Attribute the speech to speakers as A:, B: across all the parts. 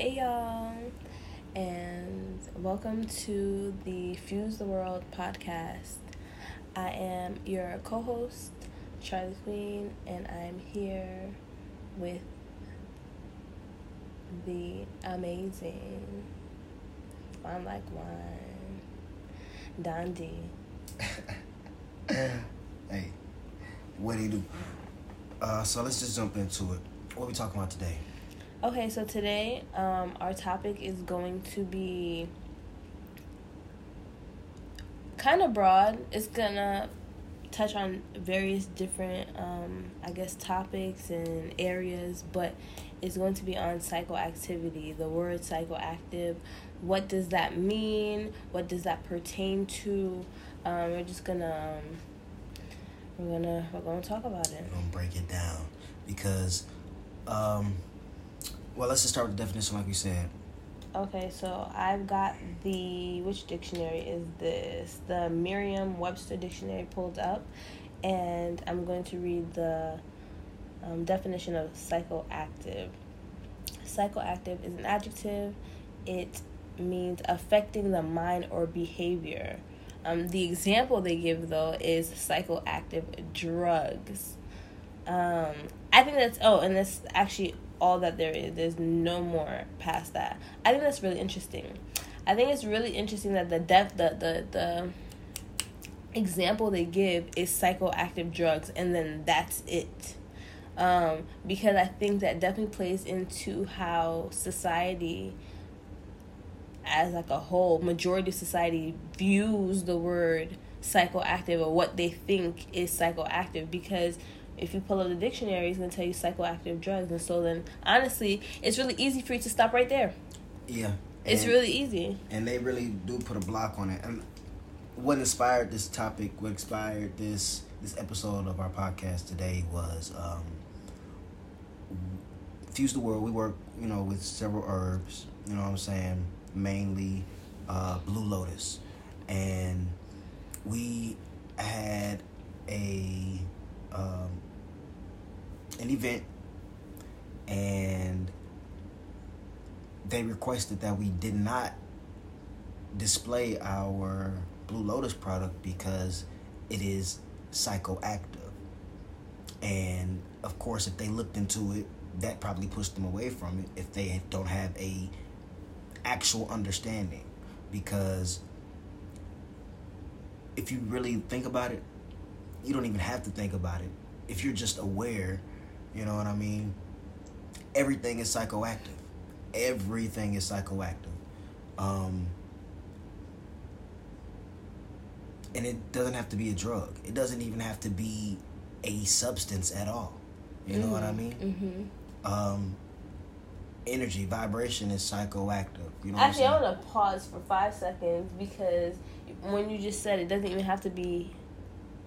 A: Hey y'all, and welcome to the Fuse the World podcast. I am your co host, Charlie Queen, and I'm here with the amazing, fun like wine, Dondi.
B: hey, what do you do? Uh, so let's just jump into it. What are we talking about today?
A: Okay, so today um, our topic is going to be kind of broad. It's gonna touch on various different, um, I guess, topics and areas, but it's going to be on psychoactivity. The word psychoactive. What does that mean? What does that pertain to? Um, we're just gonna um, we're gonna we're gonna talk about it.
B: We're gonna break it down because, um, well, let's just start with the definition, like we said.
A: Okay, so I've got the which dictionary is this? The Merriam-Webster dictionary pulled up, and I'm going to read the um, definition of psychoactive. Psychoactive is an adjective. It means affecting the mind or behavior. Um, the example they give though is psychoactive drugs. Um, I think that's oh, and this actually all that there is. There's no more past that. I think that's really interesting. I think it's really interesting that the def the the the example they give is psychoactive drugs, and then that's it. Um, because I think that definitely plays into how society as like a whole majority of society views the word psychoactive or what they think is psychoactive because if you pull up the dictionary it's going to tell you psychoactive drugs and so then honestly it's really easy for you to stop right there
B: Yeah.
A: it's
B: and-
A: really easy
B: And they really do put a block on it. And what inspired this topic, what inspired this this episode of our podcast today was um, Fuse the World. We work, you know, with several herbs. You know what I'm saying? Mainly uh, Blue Lotus, and we had a um, an event, and they requested that we did not display our Blue Lotus product because it is psychoactive. And of course, if they looked into it, that probably pushed them away from it if they don't have a actual understanding. Because if you really think about it, you don't even have to think about it. If you're just aware, you know what I mean? Everything is psychoactive. Everything is psychoactive. Um, and it doesn't have to be a drug. It doesn't even have to be a substance at all. You know what I mean?
A: mm-hmm.
B: Um, energy, vibration is psychoactive. You know
A: actually i want to pause for five seconds because when you just said it doesn't even have to be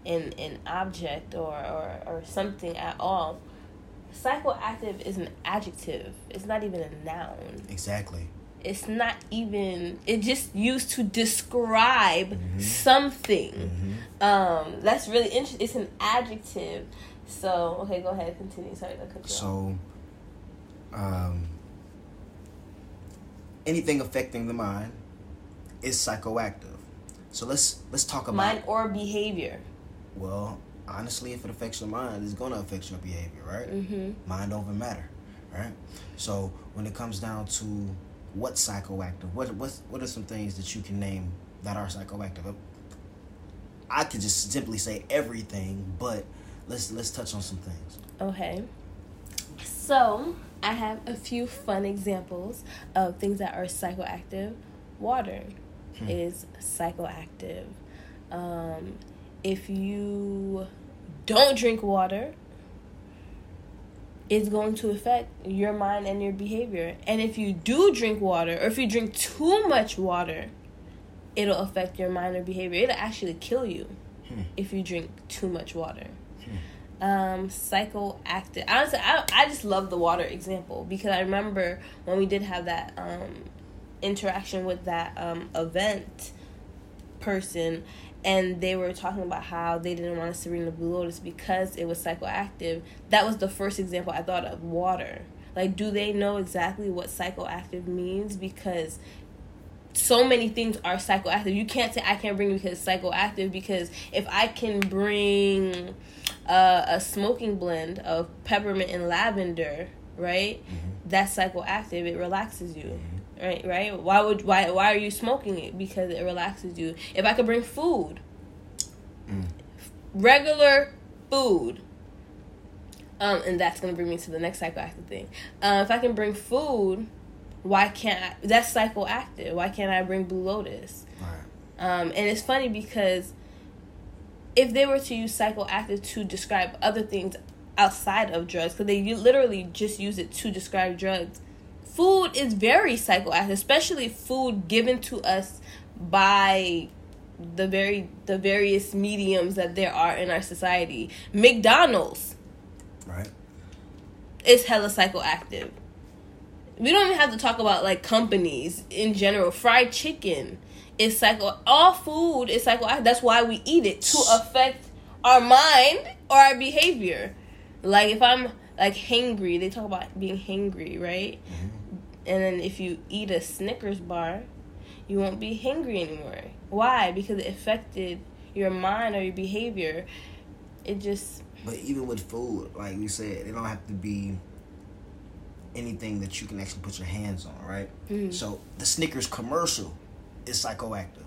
A: an an object or, or, or something at all psychoactive is an adjective it's not even a noun
B: Exactly.
A: it's not even it's just used to describe
B: Mhm.
A: something
B: hmm
A: um that's really interesting it's an adjective so okay go ahead continue sorry to cut you off.
B: So, um, anything affecting the mind is psychoactive. So let's let's talk about
A: mind or behavior
B: well, honestly, if it affects your mind, it's gonna affect your behavior, right?
A: mm-hmm
B: mind over matter, right? So when it comes down to what's psychoactive, what what what are some things that you can name that are psychoactive? I could just simply say everything, but let's let's touch on some things.
A: Okay. So, I have a few fun examples of things that are psychoactive. Water
B: Hmm.
A: is psychoactive. Um, if you don't drink water, it's going to affect your mind and your behavior. And if you do drink water, or if you drink too much water, it'll affect your mind or behavior. It'll actually kill you
B: Hmm.
A: if you drink too much water
B: Hmm.
A: um psychoactive honestly I, I just love the water example because i remember when we did have that um interaction with that um event person and they were talking about how they didn't want to the blue lotus because it was psychoactive that was the first example i thought of water Like, do they know exactly what psychoactive means? Because so many things are psychoactive. You can't say I can't bring because it's psychoactive because if I can bring uh, a smoking blend of peppermint and lavender, right? Mm-hmm. That's psychoactive. It relaxes you. Right, right. Why would why why are you smoking it? Because it relaxes you. If I could bring food, mm. regular food, um, and that's gonna bring me to the next psychoactive thing. Uh, if I can bring food, why can't I? That's psychoactive. Why can't I bring Blue Lotus? Right. Um, and it's funny because if they were to use psychoactive to describe other things outside of drugs, because they literally just use it to describe drugs, food is very psychoactive, especially food given to us by the very the various mediums that there are in our society. McDonald's, right? It's hella psychoactive we don't even have to talk about like companies in general. Fried chicken is psycho. All food is psycho. That's why we eat it to affect our mind or our behavior. Like if I'm like hangry, they talk about being hangry, right? Mm-hmm. And then if you eat a Snickers bar, you won't be hangry anymore. Why? Because it affected your mind or your behavior. It just.
B: But even with food, like we said, it don't have to be anything that you can actually put your hands on, right? Mm-hmm. So the Snickers commercial is psychoactive.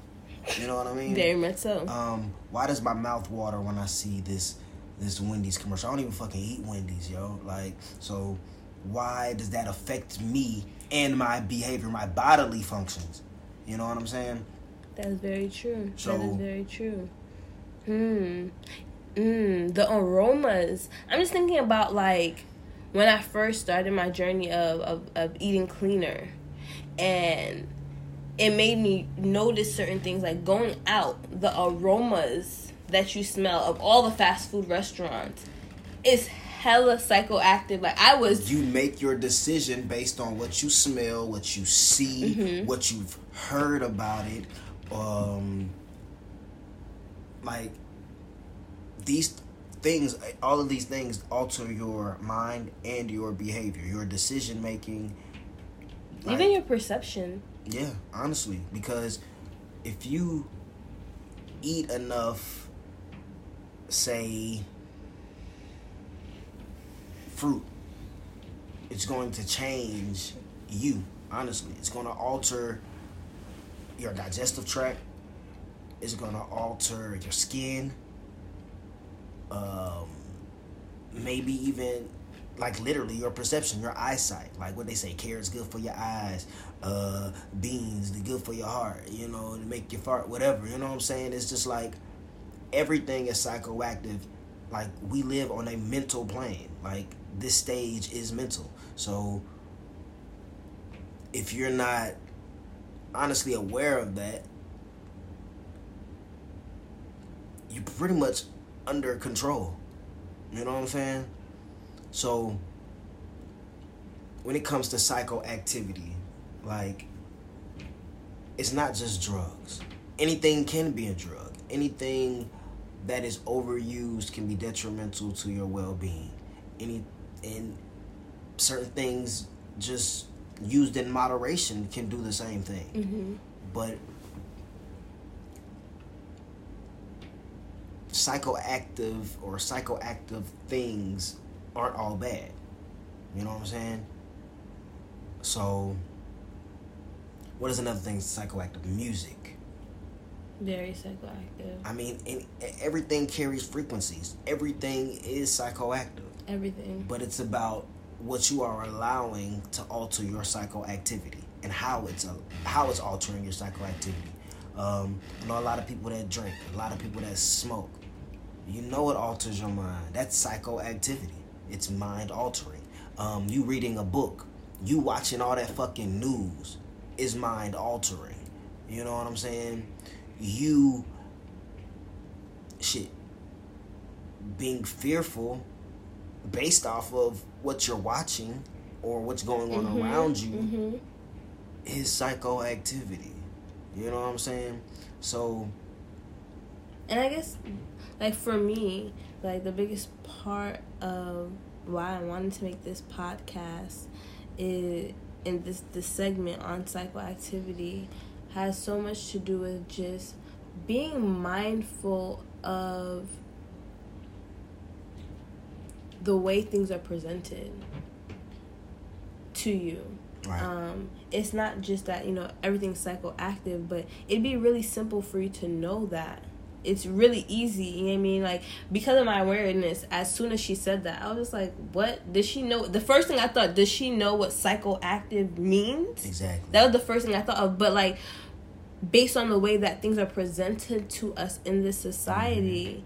B: You know what I mean?
A: Very much so.
B: Um, why does my mouth water when I see this this Wendy's commercial? I don't even fucking eat Wendy's, yo. Like, so why does that affect me and my behavior, my bodily functions? You know what I'm saying?
A: That's very true. So, that is very true. Hmm. Mm, the aromas. I'm just thinking about like when I first started my journey of, of, of eating cleaner and it made me notice certain things like going out, the aromas that you smell of all the fast food restaurants is hella psychoactive. Like I was
B: You make your decision based on what you smell, what you see, mm-hmm. what you've heard about it. Um like these things all of these things alter your mind and your behavior your decision making
A: even your perception
B: yeah honestly because if you eat enough say fruit it's going to change you honestly it's going to alter your digestive tract it's going to alter your skin um, maybe even like literally your perception, your eyesight. Like what they say, carrots good for your eyes, uh, beans they good for your heart. You know, to make you fart, whatever. You know what I'm saying? It's just like everything is psychoactive. Like we live on a mental plane. Like this stage is mental. So if you're not honestly aware of that, you're pretty much under control. You know what I'm saying? So when it comes to psychoactivity, like it's not just drugs. Anything can be a drug. Anything that is overused can be detrimental to your well-being. Any and certain things just used in moderation can do the same thing. Mm-hmm. But psychoactive or psychoactive things aren't all bad. You know what I'm saying? So, what is another thing psychoactive? Music.
A: Very psychoactive. I
B: mean, in, everything carries frequencies. Everything is psychoactive.
A: Everything.
B: But it's about what you are allowing to alter your psychoactivity and how it's a, how it's altering your psychoactivity. Um, I know a lot of people that drink, a lot of people that smoke, you know it alters your mind. That's psychoactivity. It's mind altering. Um, you reading a book, you watching all that fucking news is mind altering. You know what I'm saying? You shit being fearful based off of what you're watching or what's going on mm-hmm. around you mm-hmm. is psychoactivity. You know what I'm saying? So
A: and I guess like for me, like the biggest part of why I wanted to make this podcast is in this this segment on psychoactivity has so much to do with just being mindful of the way things are presented to you. Right. Um, it's not just that you know everything's psychoactive, but it'd be really simple for you to know that. It's really easy, you know what I mean? Like because of my awareness, as soon as she said that, I was just like, "What? Does she know?" The first thing I thought, does she know what psychoactive means?
B: Exactly.
A: That was the first thing I thought of. But like, based on the way that things are presented to us in this society,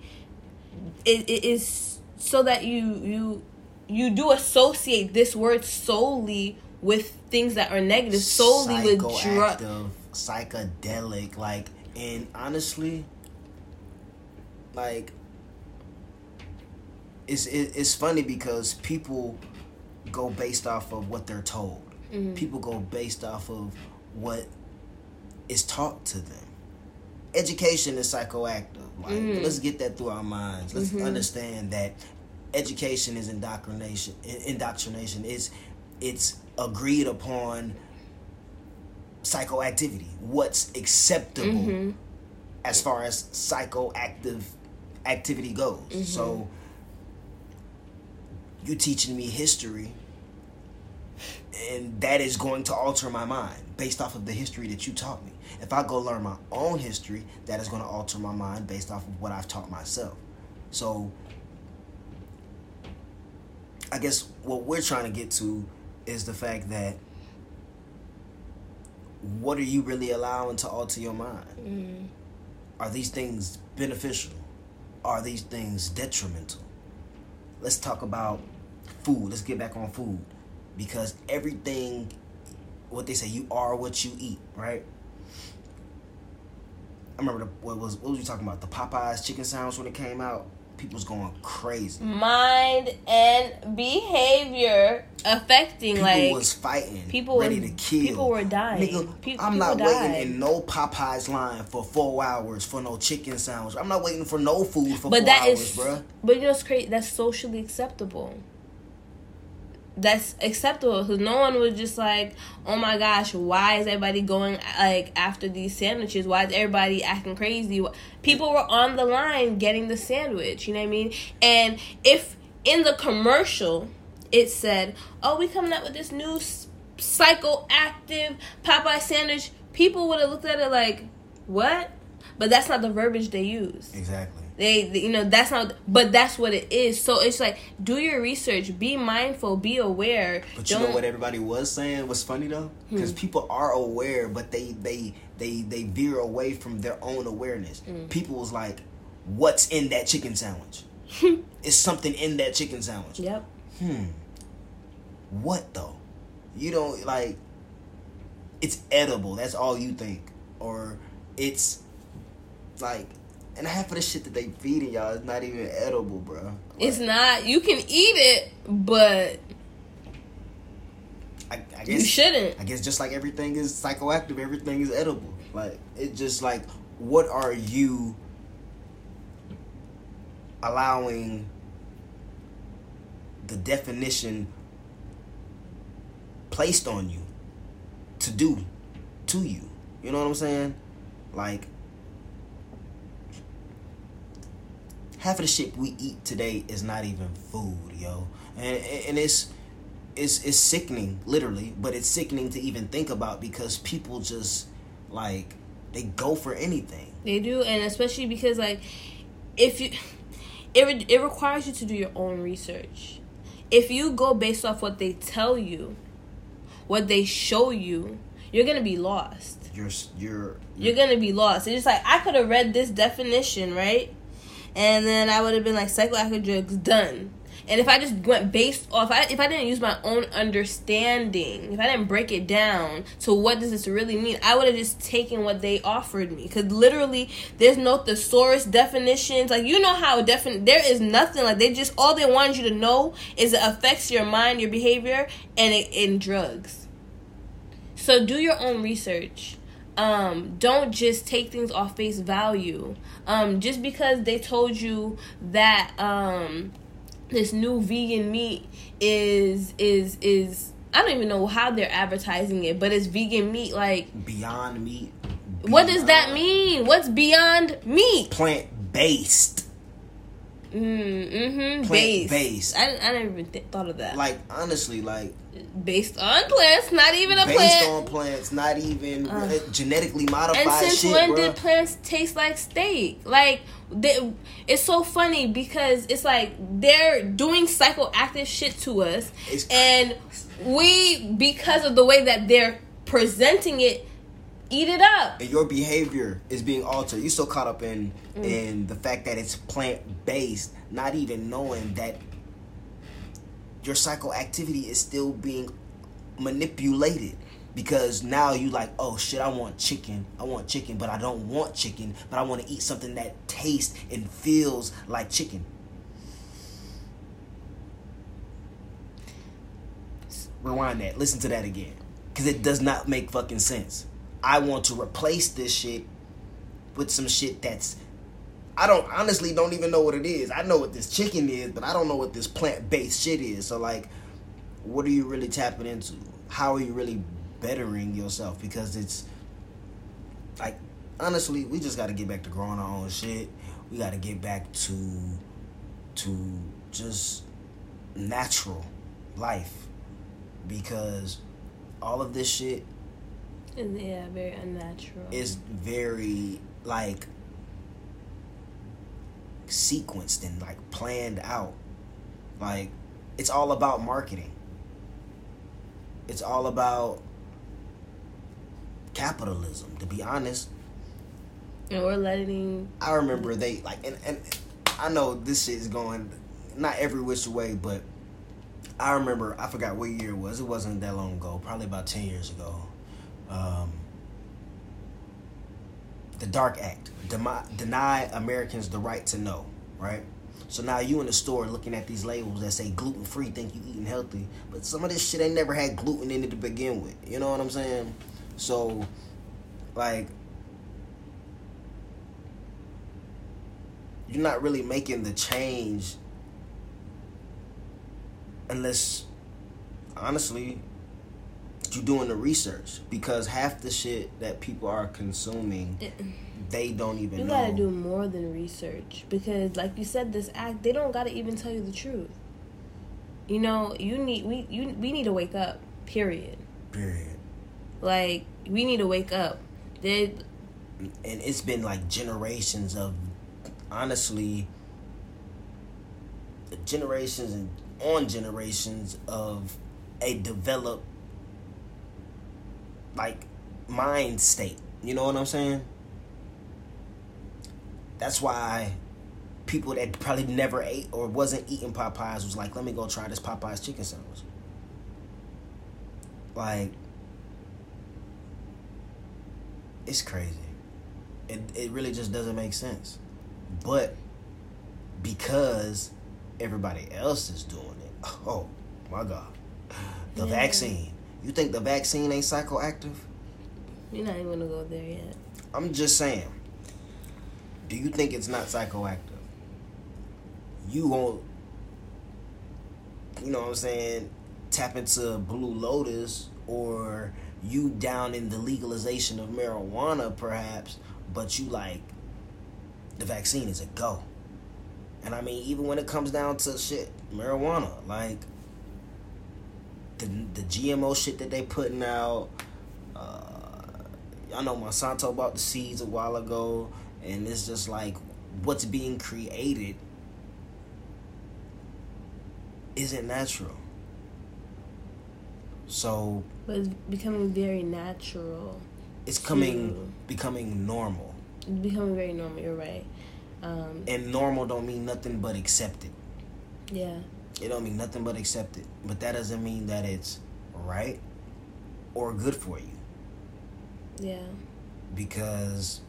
A: mm-hmm. it, it is so that you you you do associate this word solely with things that are negative, solely with drugs,
B: psychedelic, like, and honestly, like, it's it, it's funny because people go based off of what they're told. Mm-hmm. People go based off of what is taught to them. Education is psychoactive. Like, mm-hmm. let's get that through our minds. Let's mm-hmm. understand that education is indoctrination. Indoctrination is it's agreed upon psychoactivity. What's acceptable mm-hmm. as far as psychoactive activity goes. Mm-hmm. So you teaching me history and that is going to alter my mind based off of the history that you taught me. If I go learn my own history, that is going to alter my mind based off of what I've taught myself. So I guess what we're trying to get to is the fact that what are you really allowing to alter your mind? Mm. Are these things beneficial? Are these things detrimental? Let's talk about food. Let's get back on food because everything, what they say, you are what you eat, right? I remember the, what was what was you talking about? The Popeyes chicken sandwich when it came out people was going crazy.
A: Mind and behavior affecting
B: people
A: like people
B: was fighting, people ready
A: was,
B: to kill.
A: People were dying.
B: Nigga, Pe- I'm not died. waiting in no Popeyes line for four hours for no chicken sandwich. I'm not waiting for no food for but four that hours, is, bruh.
A: But that is but you know what's crazy? That's socially acceptable that's acceptable because no one was just like, oh my gosh, why is everybody going like after these sandwiches? Why is everybody acting crazy? People were on the line getting the sandwich. You know what I mean? And if in the commercial it said, "Oh, we coming up with this new psychoactive Popeye sandwich," people would have looked at it like, "What?" But that's not the verbiage they use.
B: Exactly.
A: They, they, you know, that's not, but that's what it is. So it's like, do your research, be mindful, be aware.
B: But you know what everybody was saying was funny though, because hmm. people are aware, but they they they they veer away from their own awareness. Hmm. People was like, "What's in that chicken sandwich?" it's something in that chicken sandwich.
A: Yep.
B: Hmm. What though? You don't like. It's edible. That's all you think, or it's like and half of the shit that they feeding y'all is not even edible, bro. Like,
A: it's not. You can eat it, but
B: I, I guess
A: you shouldn't.
B: I guess just like everything is psychoactive, everything is edible. Like it's just like, what are you allowing the definition placed on you to do to you? You know what I'm saying? Like half of the shit we eat today is not even food, yo. And and it's it's it's sickening, literally, but it's sickening to even think about because people just like they go for anything.
A: They do, and especially because like if you it it requires you to do your own research. If you go based off what they tell you, what they show you, you're gonna be lost.
B: You're you're
A: you're, you're gonna be lost. It's just like I could have read this definition, right? And then I would have been like psychoactive drugs done. And if I just went based off, I, if I didn't use my own understanding, if I didn't break it down to what does this really mean, I would have just taken what they offered me. Because literally, there's no thesaurus definitions. Like, you know how definite, there is nothing. Like, they just, all they wanted you to know is it affects your mind, your behavior, and in drugs. So do your own research um, don't just take things off face value. Um, just because they told you that um, this new vegan meat is is is I don't even know how they're advertising it, but it's vegan meat like
B: Beyond Meat.
A: what does that mean? What's beyond meat?
B: Plant based.
A: Mm, mm-hmm.
B: Plant
A: Based.
B: based.
A: I, I never even th- thought of that.
B: Like honestly, like
A: based on plants, not even a
B: based
A: plant.
B: on plants, not even
A: Uh.
B: genetically modified
A: and since
B: shit,
A: when
B: bruh.
A: did plants taste like steak? Like, they, it's so funny because it's like they're doing psychoactive shit to us,
B: It's
A: and we, because of the way that they're presenting it, eat it up.
B: and your behavior is being altered. You're so caught up in
A: Mm.
B: in the fact that it's plant based, not even knowing that your psychoactivity is still being manipulated. Because now you like, oh shit, I want chicken. I want chicken, but I don't want chicken. But I want to eat something that tastes and feels like chicken. Rewind that. Listen to that again. Because it does not make fucking sense. I want to replace this shit with some shit that's. I don't honestly don't even know what it is. I know what this chicken is, but I don't know what this plant based shit is. So, like, what are you really tapping into? How are you really bettering yourself? Because it's. Like, honestly, we just got to get back to growing our own shit. We got to get back to. to just natural life. Because all of this shit
A: And, yeah, very unnatural.
B: is very like sequenced and like planned out. Like it's all about marketing. It's all about capitalism, to be honest.
A: and we're letting.
B: I remember they like and, and I know this shit is going not every which way, but I remember I forgot what year it was. It wasn't that long ago, probably about ten years ago. Um, the Dark Act demi- deny Americans the right to know, right? So now you in the store looking at these labels that say gluten free, think you eating healthy, but some of this shit ain't never had gluten in it to begin with. You know what I'm saying? So, like, you're not really making the change unless honestly you're doing the research because half the shit that people are consuming they don't even
A: You
B: know
A: gotta do more than research because, like you said, this act they don't gotta even tell you the truth. You know, you need we you we need to wake up. Period.
B: period
A: Like we need to wake up. They
B: and it's been like generations of honestly generations and on generations of a developed like mind state you know what i'm saying that's why people that probably never ate or wasn't eating popeyes was like let me go try this popeyes chicken sandwich like it's crazy it, it really just doesn't make sense. But because everybody else is doing it, oh my God. The
A: Yeah.
B: vaccine. You think the vaccine ain't psychoactive?
A: you're not even gonna go there yet.
B: I'm just saying. Do you think it's not psychoactive? You won't, you know what I'm saying, tap into Blue Lotus or you down in the legalization of marijuana perhaps, but you like the vaccine is a go. And I mean, even when it comes down to shit, marijuana, like the the GMO shit that they putting out, uh, I know Monsanto bought the seeds a while ago, and it's just like what's being created isn't natural. So
A: But it's becoming very natural.
B: it's coming
A: True.
B: becoming normal.
A: It's becoming very normal. You're right. Um,
B: And normal don't mean nothing but accepted.
A: yeah.
B: It don't mean nothing but accepted. But that doesn't mean that it's right or good for you.
A: Yeah.
B: Because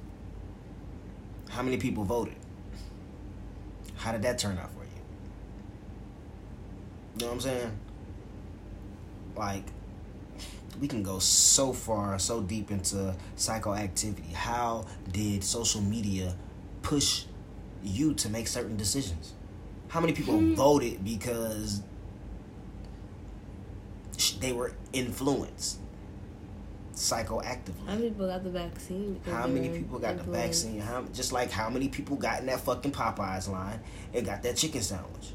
B: how many people voted? How did that turn out for you? You know what I'm saying? Like, we can go so far, so deep into psychoactivity. How did social media push you to make certain decisions? How many people hmm. voted because they were influenced psychoactively?
A: How many people got the vaccine?
B: How many people got influenced? the vaccine? How just like how many people got in that fucking Popeyes line and got that chicken sandwich?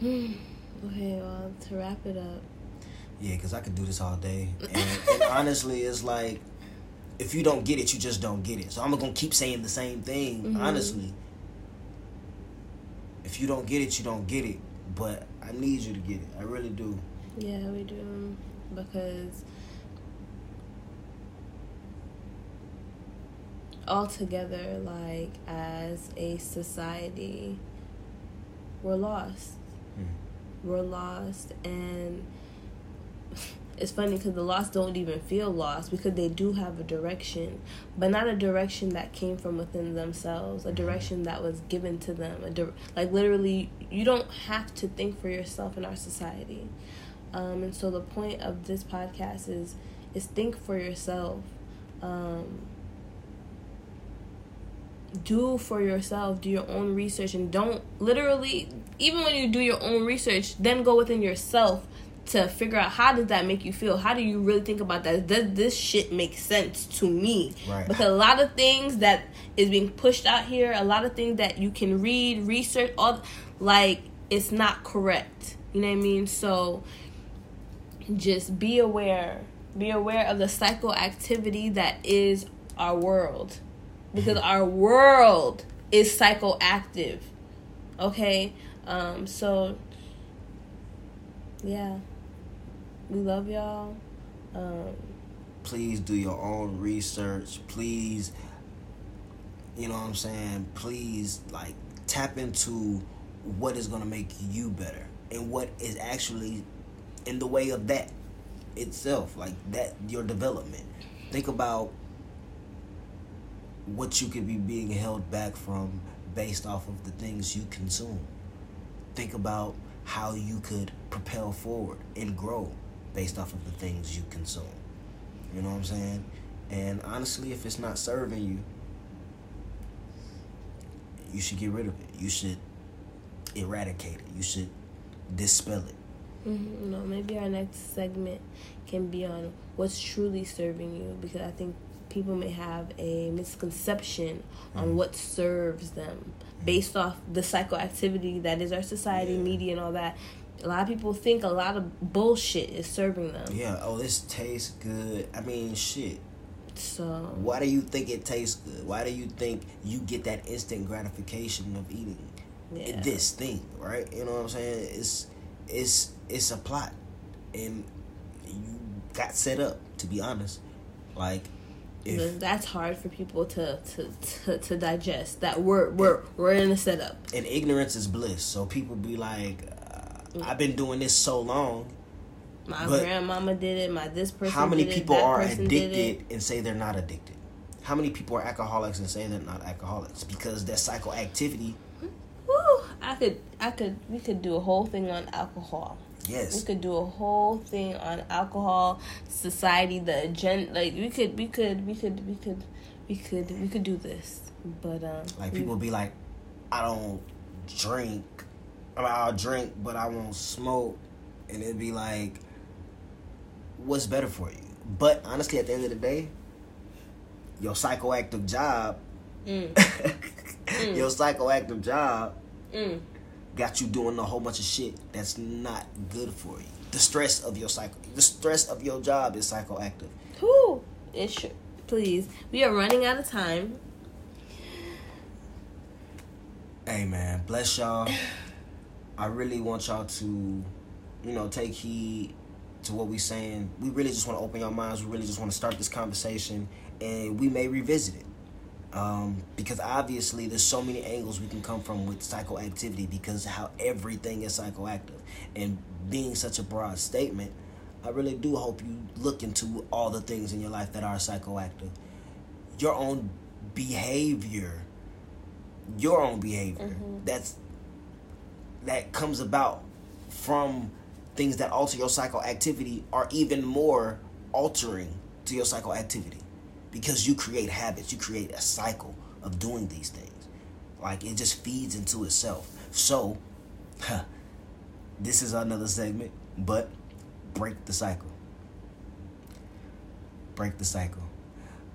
A: okay, well, to wrap it up.
B: Yeah, because I could do this all day. And, and honestly, it's like, if you don't get it, you just don't get it. So I'm going to keep saying the same thing, mm-hmm. honestly. If you don't get it, you don't get it. But I need you to get it. I really do.
A: Yeah, we do. Because altogether, like, as a society, we're lost. Mm. We're lost. And it's funny because the lost don't even feel lost because they do have a direction, but not a direction that came from within themselves, a mm-hmm. direction that was given to them. A di- like literally, you don't have to think for yourself in our society. Um, and so the point of this podcast is is think for yourself. Um, do for yourself do your own research and don't literally even when you do your own research then go within yourself to figure out how does that make you feel? How do you really think about that? Does this shit make sense to me? Right. because a lot of things that is being pushed out here a lot of things that you can read research all like it's not correct. You know what i mean? So just be aware. Be aware of the psychoactivity that is our world. Because our world is psychoactive. Okay? Um so yeah we love y'all. Um,
B: please do your own research. Please, you know what I'm saying? Please, like, tap into what is going to make you better and what is actually in the way of that itself, like that, your development. Think about what you could be being held back from based off of the things you consume. Think about how you could propel forward and grow based off of the things you consume. You know what I'm saying? And honestly, if it's not serving you, you should get rid of it. You should eradicate it. You should dispel it.
A: Mm-hmm. No, maybe our next segment can be on what's truly serving you because I think people may have a misconception mm-hmm. on what serves them based off the psychoactivity that is our society, yeah. media, and all that a lot of people think a lot of bullshit is serving them.
B: Yeah. Oh, this tastes good. I mean, shit.
A: So.
B: Why do you think it tastes good? Why do you think you get that instant gratification of eating yeah. this thing? Right. You know what I'm saying? It's it's it's a plot, and you got set up. To be honest, like.
A: If, that's hard for people to, to, to, to digest. That we're we're we're in a setup.
B: And ignorance is bliss. So people be like, I've been doing this so long.
A: My grandmama did it. My this person.
B: How many people
A: it,
B: are addicted and say they're not addicted? How many people are alcoholics and say they're not alcoholics because their psychoactivity?
A: Woo! I could, I could, we could do a whole thing on alcohol.
B: Yes.
A: We could do a whole thing on alcohol, society, the agenda. Like we could, we could, we could, we could, we could, we could do this. But um,
B: like people we, be like, I don't drink I mean, I'll drink, but I won't smoke, and it'd be like, what's better for you? But honestly, at the end of the day, your psychoactive job, mm. mm. your psychoactive job, mm. got you doing a whole bunch of shit that's not good for you. The stress of your psycho, the stress of your job is psychoactive.
A: Who? It should. Please, we are running out of time.
B: Hey man, bless y'all. I really want y'all to, you know, take heed to what we're saying. We really just want to open your minds. We really just want to start this conversation, and we may revisit it. Um, because obviously there's so many angles we can come from with psychoactivity because how everything is psychoactive and being such a broad statement i really do hope you look into all the things in your life that are psychoactive your own behavior your own behavior mm-hmm. that's that comes about from things that alter your psychoactivity are even more altering to your psychoactivity because you create habits, you create a cycle of doing these things. Like it just feeds into itself. So, huh, this is another segment, but break the cycle. Break the cycle.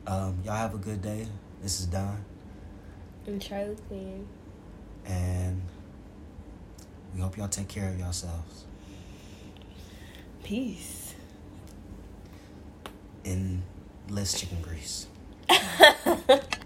B: Um, y'all have a good day. This is Don.
A: And Charlie Queen.
B: And we hope y'all take care of yourselves.
A: Peace.
B: In less chicken grease.